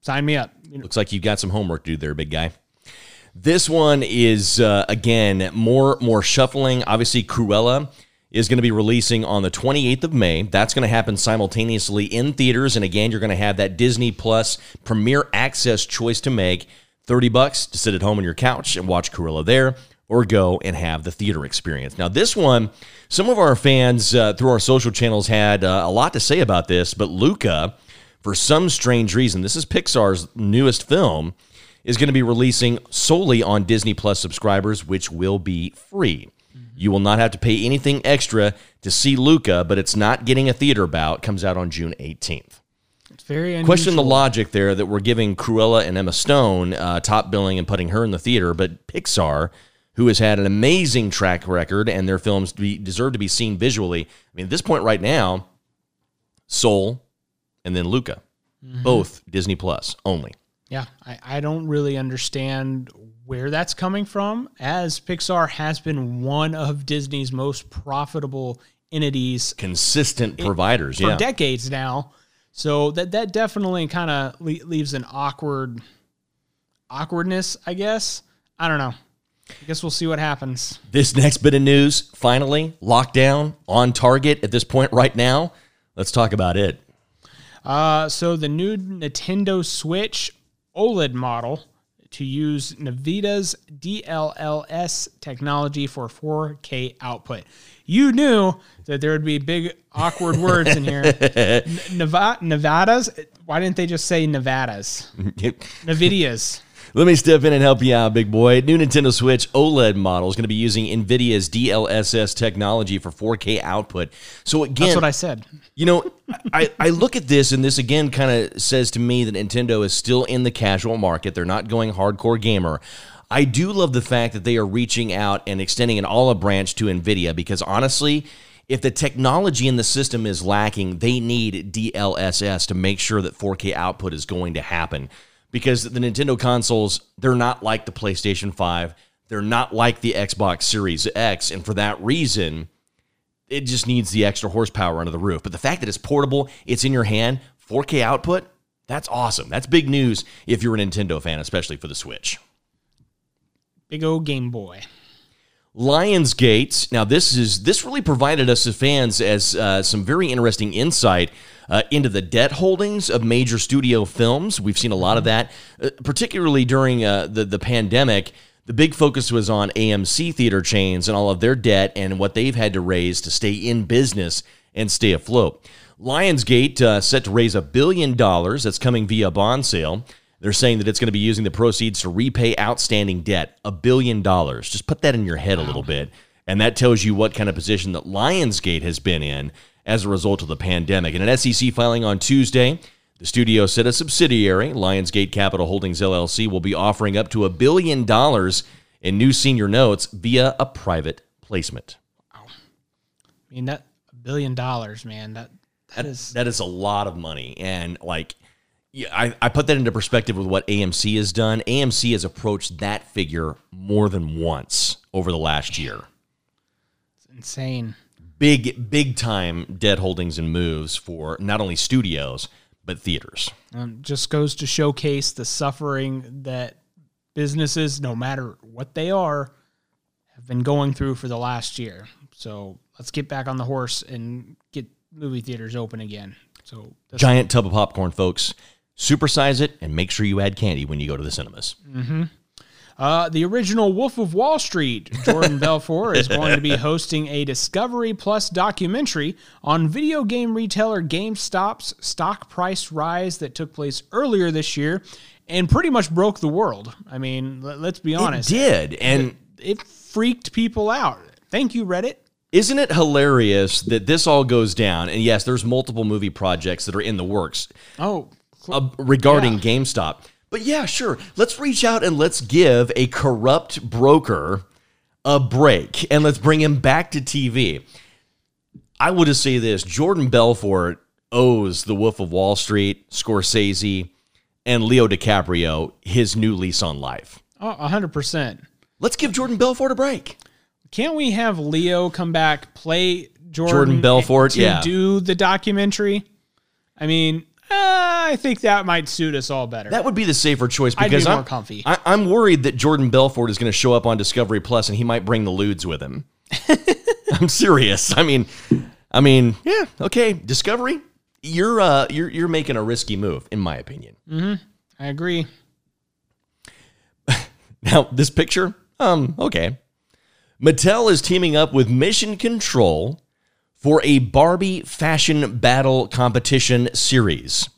Sign me up. Looks like you've got some homework to do there, big guy. This one is uh, again more more shuffling. Obviously, Cruella is going to be releasing on the 28th of May. That's going to happen simultaneously in theaters, and again, you're going to have that Disney Plus Premier Access choice to make. 30 bucks to sit at home on your couch and watch Cruella there, or go and have the theater experience. Now, this one, some of our fans uh, through our social channels had uh, a lot to say about this, but Luca, for some strange reason, this is Pixar's newest film is going to be releasing solely on Disney Plus subscribers, which will be free. You will not have to pay anything extra to see Luca, but it's not getting a theater bout. Comes out on June 18th. it's very unusual. Question the logic there that we're giving Cruella and Emma Stone uh, top billing and putting her in the theater, but Pixar, who has had an amazing track record and their films be, deserve to be seen visually. I mean, at this point right now, Soul and then Luca, both Disney Plus only. Yeah, I, I don't really understand where that's coming from, as Pixar has been one of Disney's most profitable entities Consistent providers, for yeah. decades now. So that that definitely kind of le- leaves an awkward awkwardness, I guess. I don't know. I guess we'll see what happens. This next bit of news, finally, lockdown on target at this point right now. Let's talk about it. Uh, so the new Nintendo Switch OLED model to use Nvidia's DLSS technology for 4K output. You knew that there would be big awkward words in here. [LAUGHS] N- Neva- Nevadas? Why didn't they just say Nevadas? [LAUGHS] Nvidia's. Let me step in and help you out, big boy. New Nintendo Switch OLED model is going to be using NVIDIA's DLSS technology for 4K output. So again, That's what I said. You know, I, I look at this, and this again kind of says to me that Nintendo is still in the casual market. They're not going hardcore gamer. I do love the fact that they are reaching out and extending an olive branch to NVIDIA because honestly, if the technology in the system is lacking, they need DLSS to make sure that 4K output is going to happen. Because the Nintendo consoles, they're not like the PlayStation 5, they're not like the Xbox Series X, and for that reason, it just needs the extra horsepower under the roof. But the fact that it's portable, it's in your hand, 4K output, that's awesome. That's big news if you're a Nintendo fan, especially for the Switch. Big old Game Boy. Lionsgate. Now, this is this really provided us as fans as uh, some very interesting insight uh, into the debt holdings of major studio films. We've seen a lot of that, uh, particularly during uh, the the pandemic. The big focus was on AMC theater chains and all of their debt and what they've had to raise to stay in business and stay afloat. Lionsgate uh, set to raise a billion dollars. That's coming via bond sale. They're saying that it's going to be using the proceeds to repay outstanding debt, a billion dollars. Just put that in your head a little bit. And that tells you what kind of position that Lionsgate has been in as a result of the pandemic. In an SEC filing on Tuesday, the studio said a subsidiary, Lionsgate Capital Holdings LLC, will be offering up to a billion dollars in new senior notes via a private placement. Wow. I mean that a billion dollars, man. That that is That is a lot of money. And like, yeah, I, I put that into perspective with what AMC has done. AMC has approached that figure more than once over the last year. It's insane. Big, big time debt holdings and moves for not only studios, but theaters. Um, just goes to showcase the suffering that businesses, no matter what they are, have been going through for the last year. So let's get back on the horse and get movie theaters open again. So Giant tub of popcorn, folks. Supersize it and make sure you add candy when you go to the cinemas. Uh, the original Wolf of Wall Street, Jordan [LAUGHS] Belfort, is going to be hosting a Discovery Plus documentary on video game retailer GameStop's stock price rise that took place earlier this year and pretty much broke the world. I mean, let, us be honest. It did. And It freaked people out. Thank you, Reddit. Isn't it hilarious that this all goes down? And yes, there's multiple movie projects that are in the works Oh, uh, regarding Yeah. GameStop. But yeah, sure. Let's reach out and let's give a corrupt broker a break and let's bring him back to TV. I would just say this Jordan Belfort owes The Wolf of Wall Street, Scorsese, and Leo DiCaprio his new lease on life. oh, 100%. Let's give Jordan Belfort a break. Can't we have Leo come back, play Jordan, Jordan Belfort, to yeah. do the documentary? I mean, uh, I think that might suit us all better. That would be the safer choice I'd be because more I'm comfy. I, I'm worried that Jordan Belfort is going to show up on Discovery Plus and he might bring the lewds with him. [LAUGHS] I'm serious. I mean, I mean, yeah, okay, Discovery, you're uh, you're you're making a risky move, in my opinion. Mm-hmm. I agree. [LAUGHS] Now, this picture, um, okay. Mattel is teaming up with Mission Control for a Barbie fashion battle competition series.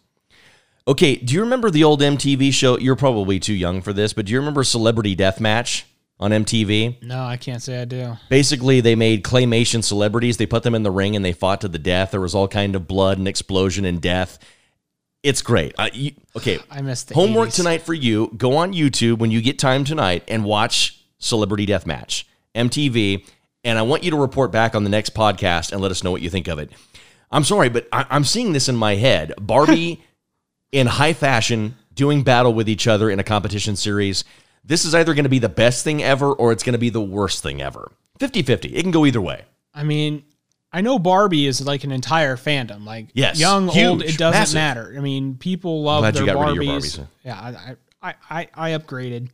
Okay, do you remember the old MTV show? You're probably too young for this, but do you remember Celebrity Deathmatch on MTV? No, I can't say I do. Basically, they made claymation celebrities. They put them in the ring and they fought to the death. There was all kind of blood and explosion and death. It's great. Uh, you, okay, [SIGHS] I missed the Homework 80s. tonight for you. Go on YouTube when you get time tonight and watch Celebrity Deathmatch, MTV, and I want you to report back on the next podcast and let us know what you think of it. I'm sorry, but I, I'm seeing this in my head. [LAUGHS] Barbie in high fashion doing battle with each other in a competition series. This is either going to be the best thing ever or it's going to be the worst thing ever. 50 50. It can go either way. I mean, I know Barbie is like an entire fandom. Like Yes, young, old, it doesn't massive. matter. I mean, people love their you got rid of Barbies. your Barbies. Yeah, I, I, I, I upgraded.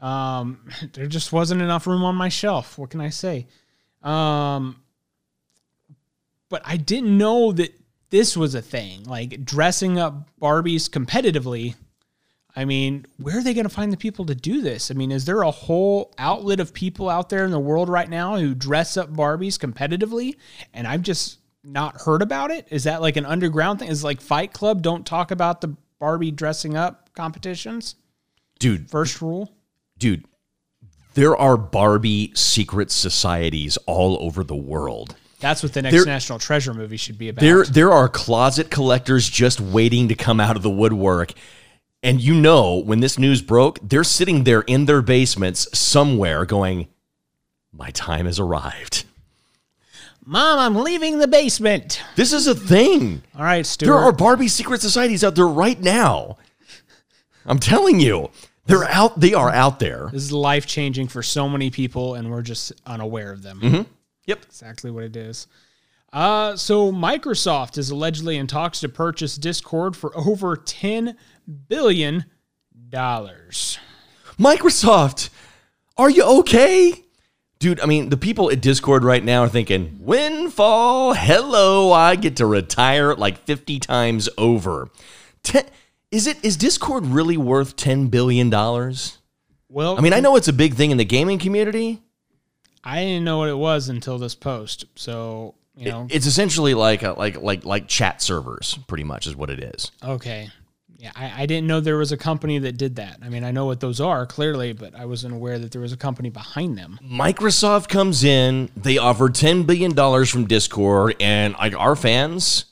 Um, [LAUGHS] there just wasn't enough room on my shelf. What can I say? Um, but I didn't know that this was a thing. Like dressing up Barbies competitively. I mean, where are they going to find the people to do this? I mean, is there a whole outlet of people out there in the world right now who dress up Barbies competitively? And I've just not heard about it. Is that like an underground thing? Is like Fight Club don't talk about the Barbie dressing up competitions? Dude, First rule. dude, there are Barbie secret societies all over the world. That's what the next There- National Treasure movie should be about. There, there are closet collectors just waiting to come out of the woodwork. And you know, when this news broke, they're sitting there in their basements somewhere going, My time has arrived. Mom, I'm leaving the basement. This is a thing. All right, Stuart. There are Barbie secret societies out there right now. I'm telling you, they're out. They are out there. this is life changing for so many people, and we're just unaware of them. Yep. exactly what it is. Uh, so Microsoft is allegedly in talks to purchase Discord for over ten billion dollars. Microsoft, are you okay? Dude, I mean, the people at Discord right now are thinking, windfall, hello, I get to retire like 50 times over. Ten, is it is Discord really worth $10 billion? Well, I mean, I know it's a big thing in the gaming community. I didn't know what it was until this post. So you know, It's essentially like a, like like like chat servers, pretty much is what it is. okay, yeah, I, I didn't know there was a company that did that. I mean, I know what those are clearly, but I wasn't aware that there was a company behind them. Microsoft comes in, they offer $10 billion from Discord, and like our fans,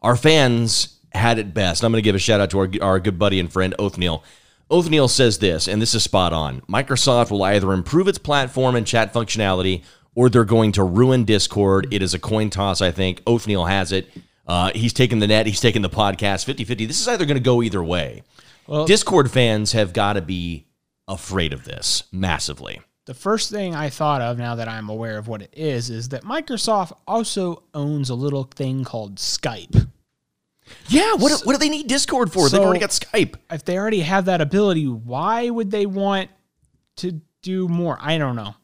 our fans had it best. I'm going to give a shout out to our, our good buddy and friend, Othniel. Othniel says this, and this is spot on. Microsoft will either improve its platform and chat functionality, or they're going to ruin Discord. It is a coin toss, I think. Othniel has it. Uh, he's taking the net, he's taking the podcast 50 50. This is either going to go either way. Well- Discord fans have got to be afraid of this massively. The first thing I thought of now that I'm aware of what it is is that Microsoft also owns a little thing called Skype. Yeah, what, what do they need Discord for? They've already got Skype. If they already have that ability, why would they want to do more? I don't know.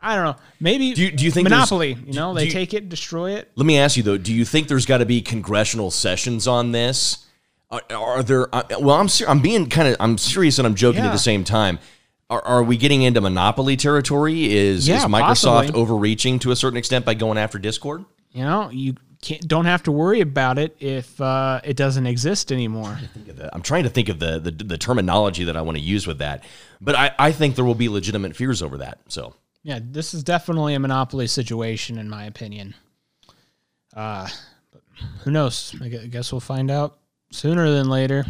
I don't know. Maybe Do you- do you think Monopoly? You know, do they you- take it, destroy it. Let me ask you though: Do you think there's got to be congressional sessions on this? Are, are there? Uh, well, I'm ser- I'm being kind of I'm serious and I'm joking at the same time. Are, are we getting into monopoly territory? Is Yeah, is Microsoft possibly. overreaching to a certain extent by going after Discord? You know, you can't don't have to worry about it if uh, it doesn't exist anymore. Think of the- I'm trying to think of the, the the terminology that I want to use with that, but I, I think there will be legitimate fears over that. So Yeah, this is definitely a monopoly situation, in my opinion. Uh, but who knows? I guess we'll find out sooner than later.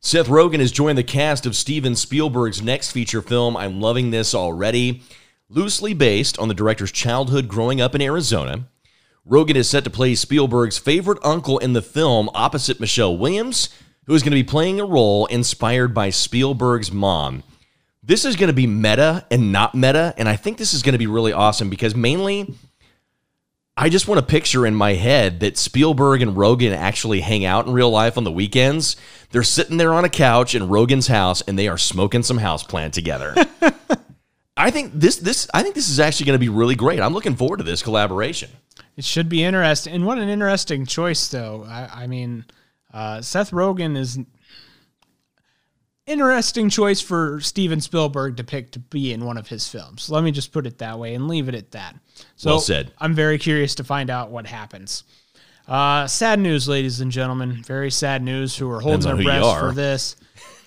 Seth Rogen has joined the cast of Steven Spielberg's next feature film. I'm loving this already. Loosely based on the director's childhood growing up in Arizona, Rogen is set to play Spielberg's favorite uncle in the film opposite Michelle Williams, who is going to be playing a role inspired by Spielberg's mom. This is going to be meta and not meta, and I think this is going to be really awesome because mainly I just want to picture in my head that Spielberg and Rogen actually hang out in real life on the weekends. They're sitting there on a couch in Rogen's house and they are smoking some houseplant together. [LAUGHS] I think this this I think this is actually going to be really great. I'm looking forward to this collaboration. It should be interesting. And what an interesting choice, though. I, I mean, uh, Seth Rogen is interesting choice for Steven Spielberg to pick to be in one of his films. Let me just put it that way and leave it at that. So Well said. I'm very curious to find out what happens. Uh, sad news, ladies and gentlemen. Very sad news. Who are holding Depends their breath for this.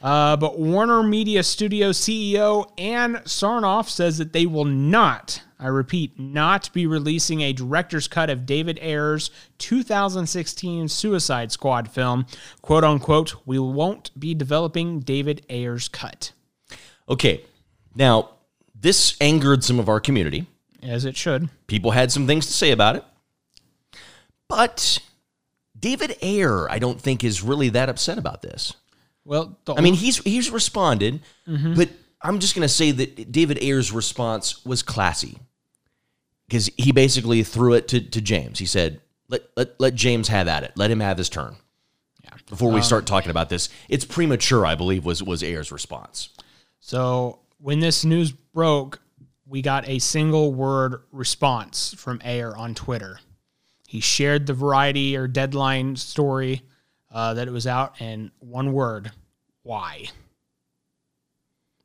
Uh, but Warner Media Studio CEO Ann Sarnoff says that they will not, I repeat, not be releasing a director's cut of David Ayer's 2016 Suicide Squad film. "Quote unquote," we won't be developing David Ayer's cut, Okay. Now, this angered some of our community. as it should. People had some things to say about it. But David Ayer, I don't think is really that upset about this. Well, I mean, he's he's responded, mm-hmm. but I'm just going to say that David Ayer's response was classy because he basically threw it to, to James. He said, let, let, let James have at it. Let him have his turn. Yeah. Before we start um, talking about this, it's premature, I believe, was, was Ayer's response. So when this news broke, we got a single word response from Ayer on Twitter. He shared the Variety or Deadline story uh, that it was out, and one word: why.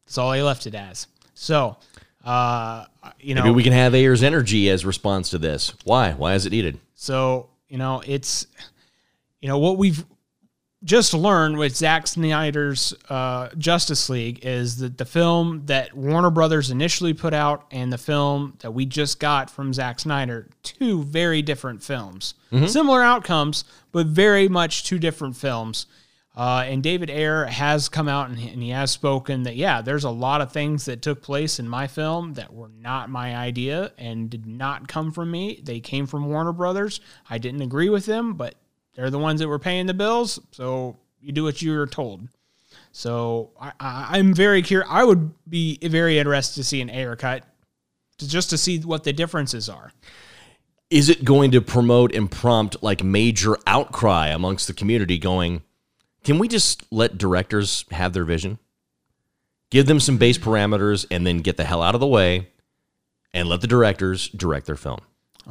That's all he left it as. So, uh, you know, Maybe we can have Ayer's energy as response to this. Why? Why is it needed? So, you know, it's, you know, what we've just learned with Zack Snyder's uh, Justice League is that the film that Warner Brothers initially put out and the film that we just got from Zack Snyder, two very different films. Similar outcomes, but very much two different films. Uh, and David Ayer has come out and and he has spoken that, yeah, there's a lot of things that took place in my film that were not my idea and did not come from me. They came from Warner Brothers. I didn't agree with them, but they're the ones that were paying the bills. So you do what you're told. So I, I'm very curious. I would be very interested to see an Ayer cut to, just to see what the differences are. Is it going to promote and prompt like major outcry amongst the community going, can we just let directors have their vision? Give them some base parameters and then get the hell out of the way and let the directors direct their film.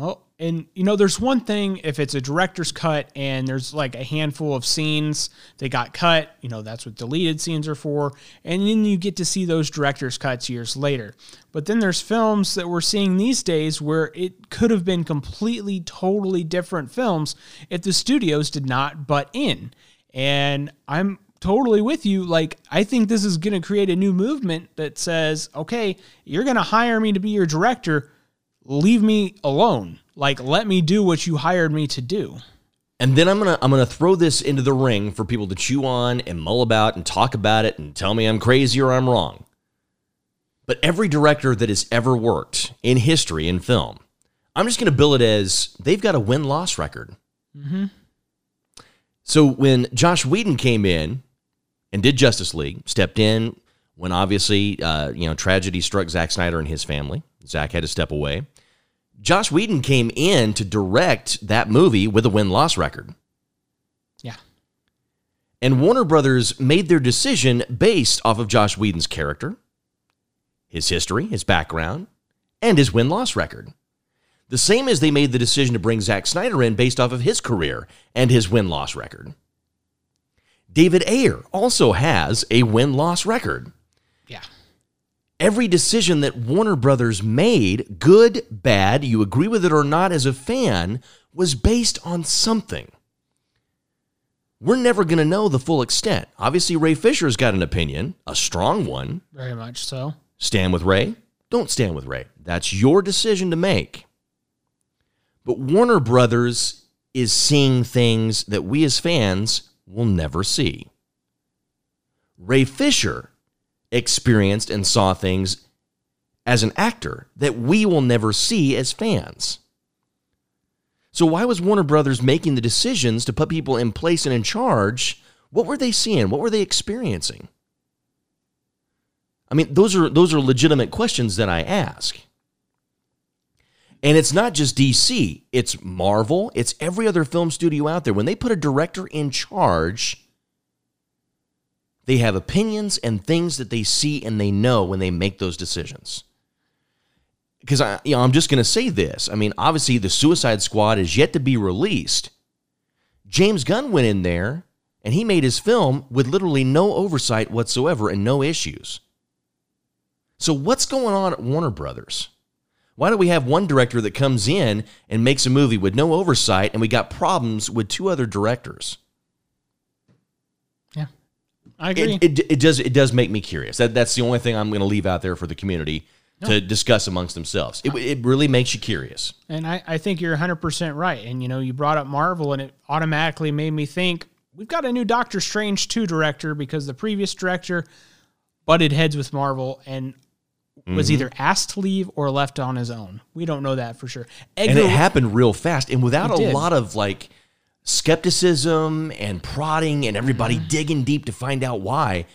Oh, and you know, there's one thing if it's a director's cut and there's like a handful of scenes that got cut, you know, that's what deleted scenes are for. And then you get to see those director's cuts years later. But then there's films that we're seeing these days where it could have been completely, totally different films if the studios did not butt in. And I'm totally with you. Like, I think this is going to create a new movement that says, okay, you're going to hire me to be your director leave me alone. Like, let me do what you hired me to do. And then I'm gonna I'm gonna throw this into the ring for people to chew on and mull about and talk about it and tell me I'm crazy or I'm wrong. But every director that has ever worked in history in film, I'm just gonna bill it as they've got a win loss record. So when Josh Whedon came in and did Justice League, stepped in when obviously uh, you know tragedy struck Zack Snyder and his family. Zack had to step away. Josh Whedon came in to direct that movie with a win loss record. Yeah. And Warner Brothers made their decision based off of Josh Whedon's character, his history, his background, and his win loss record. The same as they made the decision to bring Zack Snyder in based off of his career and his win loss record. David Ayer also has a win loss record. Yeah. Every decision that Warner Brothers made, good, bad, you agree with it or not as a fan, was based on something. We're never going to know the full extent. Obviously, Ray Fisher's got an opinion, a strong one. Very much so. Stand with Ray, don't stand with Ray. That's your decision to make. But Warner Brothers is seeing things that we as fans will never see. Ray Fisher experienced and saw things as an actor that we will never see as fans. So, why was Warner Brothers making the decisions to put people in place and in charge? What were they seeing? What were they experiencing? I mean, those are those are legitimate questions that I ask. And it's not just DC, it's Marvel, it's every other film studio out there. When they put a director in charge, they have opinions and things that they see and they know when they make those decisions. Because I, you know, I'm just going to say this. I mean, obviously, the Suicide Squad is yet to be released. James Gunn went in there and he made his film with literally no oversight whatsoever and no issues. So, what's going on at Warner Brothers? Why do we have one director that comes in and makes a movie with no oversight, and we got problems with two other directors? I agree. It, it, it does it does make me curious. That that's the only thing I'm going to leave out there for the community to discuss amongst themselves. It, it really makes you curious. And I, I think you're 100% right. And, you know, you brought up Marvel, and it automatically made me think we've got a new Doctor Strange 2 director because the previous director butted heads with Marvel and was Mm-hmm. either asked to leave or left on his own. We don't know that for sure. and it happened real fast and without a did. lot of like skepticism and prodding and everybody Mm-hmm. digging deep to find out why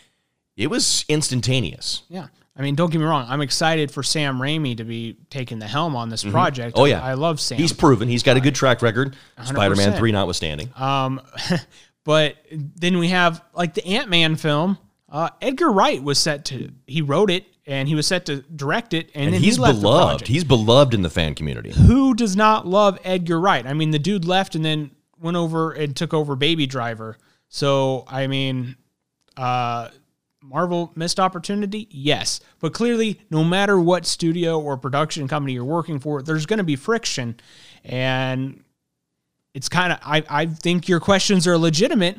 it was instantaneous yeah. I mean, don't get me wrong. I'm excited for Sam Raimi to be taking the helm on this project. Oh, yeah. I love Sam. he's proven he's got a good track record spider-man 3 notwithstanding Um, [LAUGHS] but then we have like the Ant Man film. Uh, Edgar Wright was set to he wrote it and he was set to direct it, and, and then he's he beloved he's beloved in the fan community Who does not love Edgar Wright? I mean, the dude left and then went over and took over Baby Driver. So I mean, uh, Marvel missed opportunity, yes, but clearly, no matter what studio or production company you're working for, there's going to be friction, and it's kind of I, I think your questions are legitimate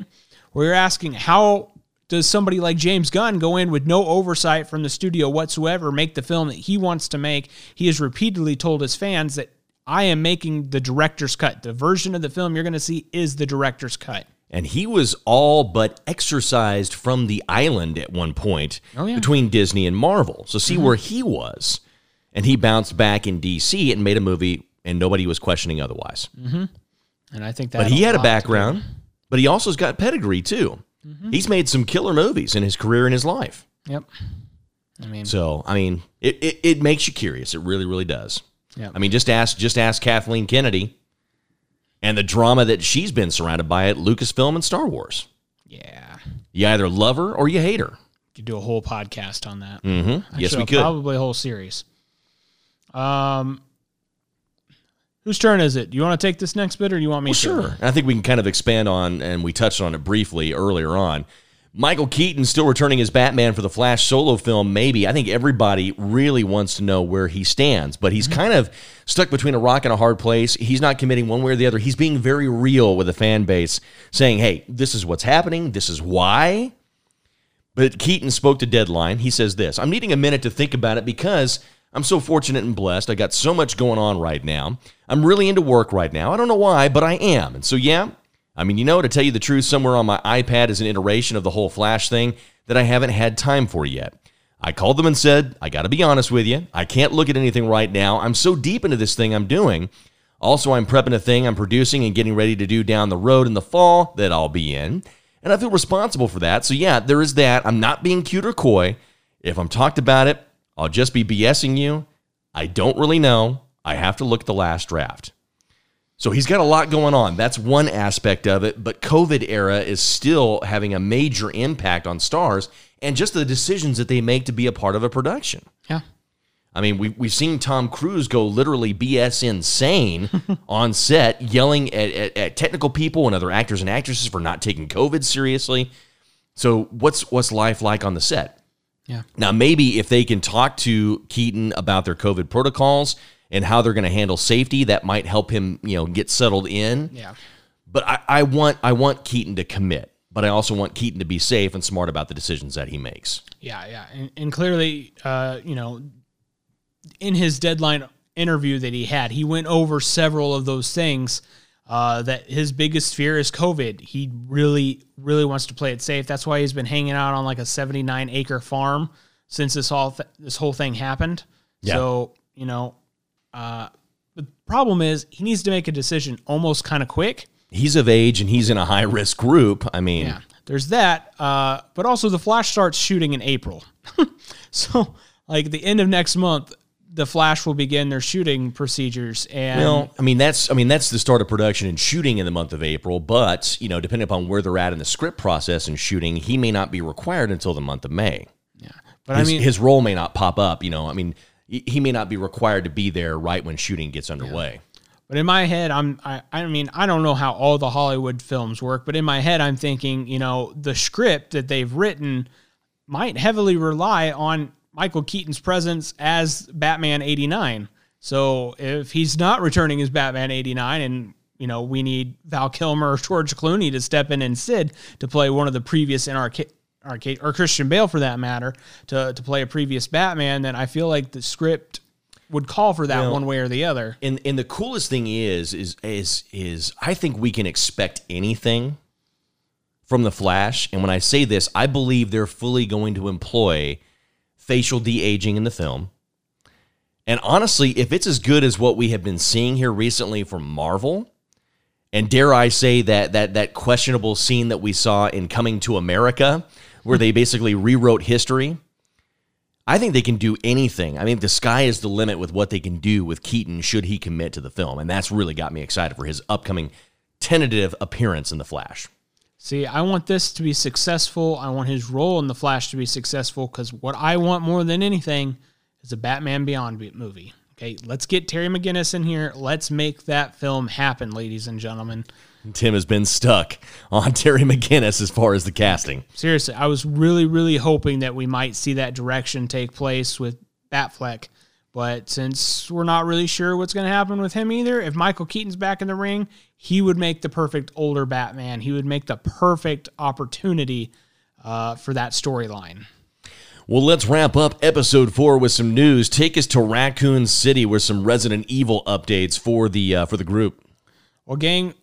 where you're asking how does somebody like James Gunn go in with no oversight from the studio whatsoever make the film that he wants to make? He has repeatedly told his fans that I am making the director's cut the version of the film you're going to see is the director's cut and he was all but exorcised from the island at one point Oh, yeah. Mm-hmm. between Disney and Marvel. So see where he was, and he bounced back in DC and made a movie, and nobody was questioning otherwise. and I think that But he had a background, but he also's got pedigree too. Mm-hmm. He's made some killer movies in his career and his life. yep I mean So I mean, it, it, it makes you curious. It really, really does. Yep. I mean, just ask just ask Kathleen Kennedy and the drama that she's been surrounded by at Lucasfilm and Star Wars. yeah You either love her or you hate her. You could do a whole podcast on that Mm-hmm. Yes, Actually, we could. probably a whole series um whose turn is it do you want to take this next bit or do you want me to Sure. I think we can kind of expand on, and we touched on it briefly earlier on. Michael Keaton still returning as Batman for the Flash solo film, maybe. I think everybody really wants to know where he stands, but he's mm-hmm. kind of stuck between a rock and a hard place. He's not committing one way or the other. He's being very real with the fan base, saying, hey, this is what's happening, this is why. But Keaton spoke to Deadline. He says this I'm needing a minute to think about it because I'm so fortunate and blessed. I got so much going on right now. I'm really into work right now. I don't know why, but I am. And so, yeah, I mean, you know, to tell you the truth, somewhere on my iPad is an iteration of the whole Flash thing that I haven't had time for yet. I called them and said, I got to be honest with you. I can't look at anything right now. I'm so deep into this thing I'm doing. Also, I'm prepping a thing I'm producing and getting ready to do down the road in the fall that I'll be in. And I feel responsible for that. So, yeah, there is that. I'm not being cute or coy. If I'm talked about it, I'll just be BSing you. I don't really know. I have to look at the last draft. So he's got a lot going on. That's one aspect of it. But COVID era is still having a major impact on stars and just the decisions that they make to be a part of a production. yeah I mean, we, we've seen Tom Cruise go literally BS insane [LAUGHS] on set, yelling at, at, at technical people and other actors and actresses for not taking COVID seriously. So, what's what's life like on the set? yeah Now, maybe if they can talk to Keaton about their COVID protocols and how they're going to handle safety, that might help him, you know, get settled in. yeah But I, I want I want Keaton to commit, but I also want Keaton to be safe and smart about the decisions that he makes. Yeah, yeah, and, and clearly, uh, you know, in his deadline interview that he had, he went over several of those things. Uh, that his biggest fear is COVID. He really, really wants to play it safe. That's why he's been hanging out on like a 79 acre farm since this all th- this whole thing happened. Yeah. So you know, uh, the problem is he needs to make a decision almost kind of quick. He's of age and he's in a high risk group. I mean, Yeah, there's that. Uh, but also, the Flash starts shooting in April. [LAUGHS] so, like the end of next month, the Flash will begin their shooting procedures. And Well, I mean that's I mean that's the start of production and shooting in the month of April, but you know, depending upon where they're at in the script process and shooting, he may not be required until the month of May. yeah, but His, I mean, his role may not pop up. You know, I mean, he may not be required to be there right when shooting gets underway. But in my head, I'm I, I mean, I don't know how all the Hollywood films work, but in my head I'm thinking, you know, the script that they've written might heavily rely on Michael Keaton's presence as Batman 89. So if he's not returning as Batman 89 and you know, we need Val Kilmer or George Clooney to step in and Sid to play one of the previous in arcade or Christian Bale for that matter to to play a previous Batman, then I feel like the script would call for that Well, one way or the other. And and the coolest thing is is is is I think we can expect anything from the Flash. And when I say this, I believe they're fully going to employ facial de aging in the film. And honestly, if it's as good as what we have been seeing here recently from Marvel, and dare I say that that that questionable scene that we saw in Coming to America, where they basically rewrote history, I think they can do anything. I mean, the sky is the limit with what they can do with Keaton should he commit to the film, and that's really got me excited for his upcoming tentative appearance in the Flash. See, I want this to be successful. I want his role in the Flash to be successful because what I want more than anything is a Batman Beyond movie. Okay, let's get Terry McGinnis in here. Let's make that film happen, ladies and gentlemen. Tim has been stuck on [LAUGHS] Terry McGinnis as far as the casting. Seriously, I was really, really hoping that we might see that direction take place with Batfleck. But since we're not really sure what's going to happen with him either, if Michael Keaton's back in the ring, he would make the perfect older Batman. He would make the perfect opportunity uh, for that storyline. Well, let's wrap up episode four with some news. Take us to Raccoon City with some Resident Evil updates for the uh, for the group. Well, gang,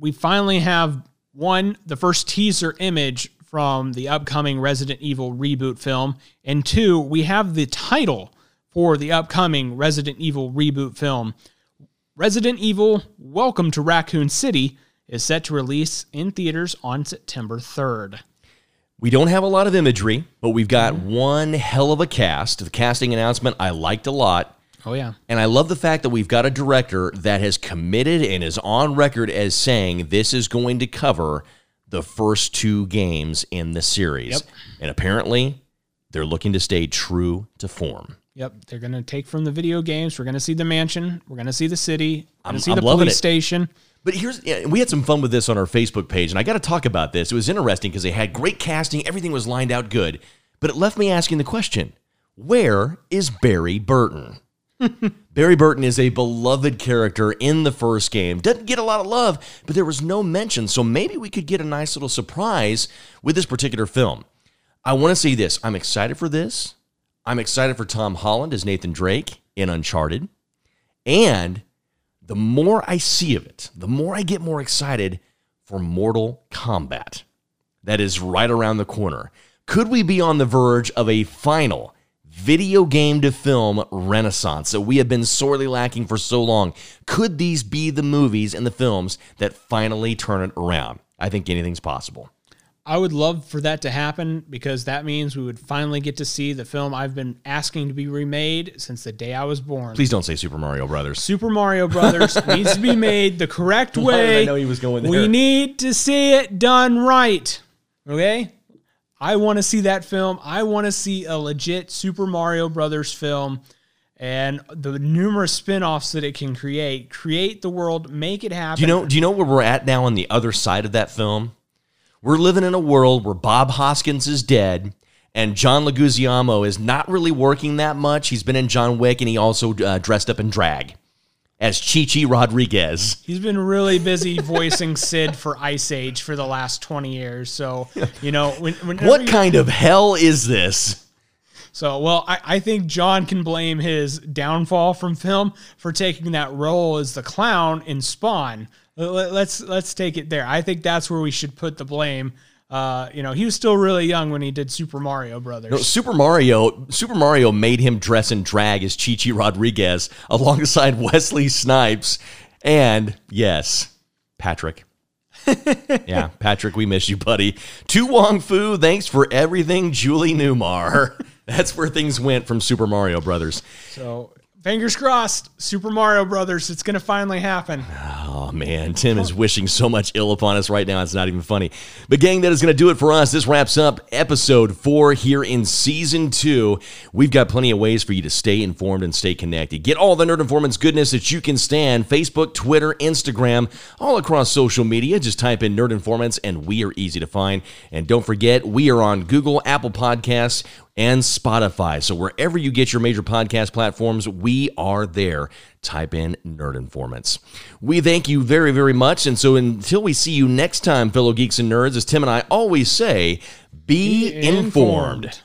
we finally have one, the first teaser image from the upcoming Resident Evil reboot film, and two, we have the title for the upcoming Resident Evil reboot film. Resident Evil Welcome to Raccoon City is set to release in theaters on September 3rd. We don't have a lot of imagery, but we've got one hell of a cast. The casting announcement I liked a lot. Oh, yeah. And I love the fact that we've got a director that has committed and is on record as saying this is going to cover the first two games in the series. Yep. And apparently, they're looking to stay true to form. Yep, they're going to take from the video games. We're going to see the mansion. We're going to see the city. We're going to see I'm the police it. station. But here's we had some fun with this on our Facebook page, and I got to talk about this. It was interesting because they had great casting, everything was lined out good, but it left me asking the question: Where is Barry Burton? [LAUGHS] Barry Burton is a beloved character in the first game. Doesn't get a lot of love, but there was no mention, so maybe we could get a nice little surprise with this particular film. I want to see this. I'm excited for this. I'm excited for Tom Holland as Nathan Drake in Uncharted. And the more I see of it, the more I get more excited for Mortal Kombat. That is right around the corner. Could we be on the verge of a final video game to film renaissance that we have been sorely lacking for so long? Could these be the movies and the films that finally turn it around? I think anything's possible. I would love for that to happen because that means we would finally get to see the film I've been asking to be remade since the day I was born. Please don't say Super Mario Brothers. Super Mario Brothers [LAUGHS] needs to be made the correct way. I know he was going there? We need to see it done right. Okay? I want to see that film. I want to see a legit Super Mario Brothers film and the numerous spin-offs that it can create. Create the world, make it happen. Do you know? Do you know where we're at now on the other side of that film? We're living in a world where Bob Hoskins is dead, and John Leguizamo is not really working that much. He's been in John Wick, and he also uh, dressed up in drag as Chi Chi Rodriguez. He's been really busy voicing Sid for Ice Age for the last 20 years. So, you know, when, What kind of hell is this? So, well, I, I think John can blame his downfall from film for taking that role as the clown in Spawn. Let- Let's let's take it there. I think that's where we should put the blame. Uh, you know, he was still really young when he did Super Mario Brothers. No, Super Mario. Super Mario made him dress and drag as Chi Chi Rodriguez [LAUGHS] alongside Wesley Snipes, and yes, Patrick. [LAUGHS] yeah, Patrick, we miss you, buddy. To Wong Foo, thanks for everything, Julie Newmar. [LAUGHS] That's where things went from Super Mario Brothers. So fingers crossed, Super Mario Brothers, it's going to finally happen. Oh man, Tim is wishing so much ill upon us right now. It's not even funny. But gang, that is going to do it for us. This wraps up episode four here in season two. We've got plenty of ways for you to stay informed and stay connected. Get all the Nerd Informants goodness that you can stand. Facebook, Twitter, Instagram, all across social media. Just type in Nerd Informants and we are easy to find. And don't forget, we are on Google, Apple Podcasts, and Spotify. So wherever you get your major podcast platforms, we are there. Type in Nerd Informants. We thank you very, very much. And so until we see you next time, fellow geeks and nerds, as Tim and I always say, be, Be informed. informed.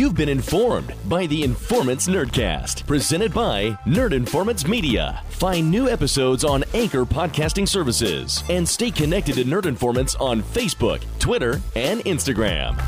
You've been informed by the Informants Nerdcast, presented by Nerd Informants Media. Find new episodes on Anchor Podcasting Services and stay connected to Nerd Informants on Facebook, Twitter, and Instagram.